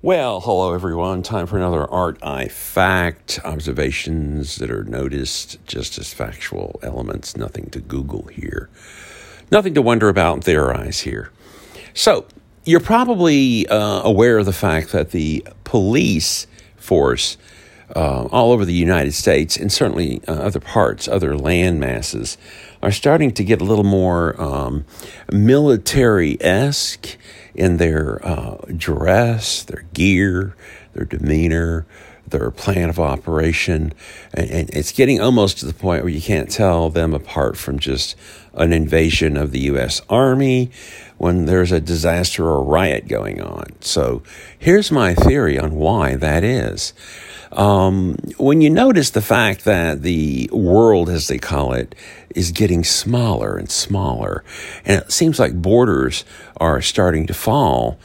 Well, hello everyone. Time for another Art I Fact. Observations that are noticed just as factual elements. Nothing to Google here. Nothing to wonder about and theorize here. So, you're probably uh, aware of the fact that the police force uh, all over the United States and certainly uh, other parts, other land masses, are starting to get a little more um, military esque in their uh, dress, their gear, their demeanor, their plan of operation. And, and, it's getting almost to the point where you can't tell them apart from just an invasion of the U.S. Army when there's a disaster or riot going on. So here's my theory on why that is. Um, when you notice the fact that the world, as they call it, is getting smaller and smaller, and it seems like borders are starting to fall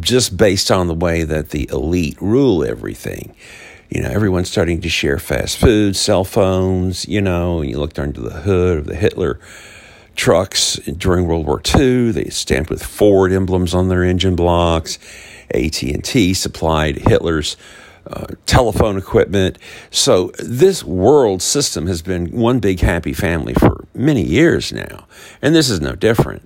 just based on the way that the elite rule everything. You know, everyone's starting to share fast food, cell phones, you know, you looked under the hood of the Hitler trucks during World War II. They stamped with Ford emblems on their engine blocks. AT&T supplied Hitler's uh, telephone equipment. So this world system has been one big happy family for many years now, and this is no different.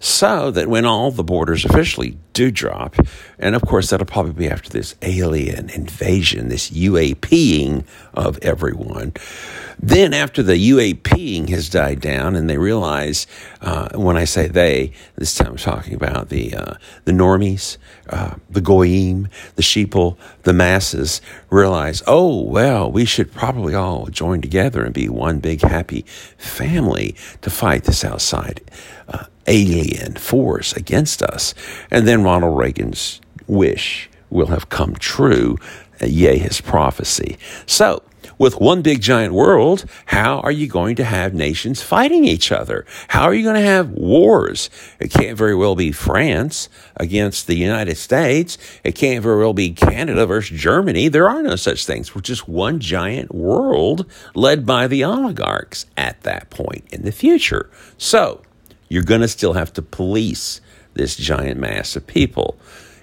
So that when all the borders officially do drop, and of course that'll probably be after this alien invasion, this UAPing of everyone, then, after the UAPing has died down, and they realize, uh, when I say they, this time I'm talking about the uh, the normies, uh, the goyim, the sheeple, the masses, realize, oh well, we should probably all join together and be one big happy family to fight this outside uh, alien force against us. And then Ronald Reagan's wish will have come true, uh, yea, his prophecy. So with one big giant world, how are you going to have nations fighting each other? How are you going to have wars? It can't very well be France against the United States. It can't very well be Canada versus Germany. There are no such things. We're just one giant world led by the oligarchs at that point in the future. So you're going to still have to police this giant mass of people.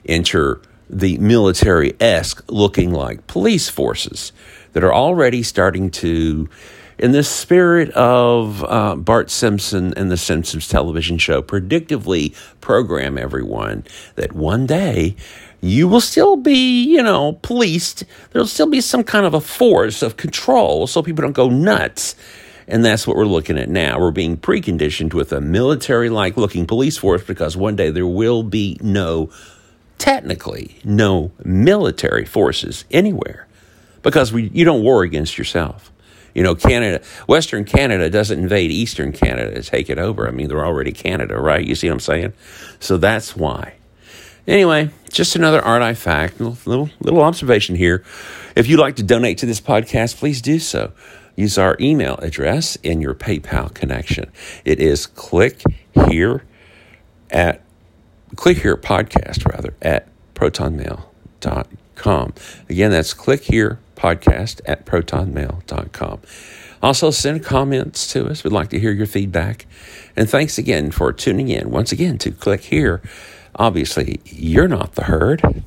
Enter the military esque looking like police forces that are already starting to, in the spirit of uh, Bart Simpson and the Simpsons television show, predictively program everyone that one day you will still be, you know, policed. There'll still be some kind of a force of control so people don't go nuts. And that's what we're looking at now. We're being preconditioned with a military like looking police force because one day there will be no, technically, no military forces anywhere because we, you don't war against yourself. You know, Canada, Western Canada doesn't invade Eastern Canada to take it over. I mean, they're already Canada, right? You see what I'm saying? So that's why. Anyway, just another art I fact, little little observation here. If you'd like to donate to this podcast, please do so. Use our email address in your PayPal connection. It is click here at click here podcast rather at protonmail.com. Again, that's click here podcast at protonmail.com. Also, send comments to us. We'd like to hear your feedback. And thanks again for tuning in once again to click here. Obviously, you're not the herd.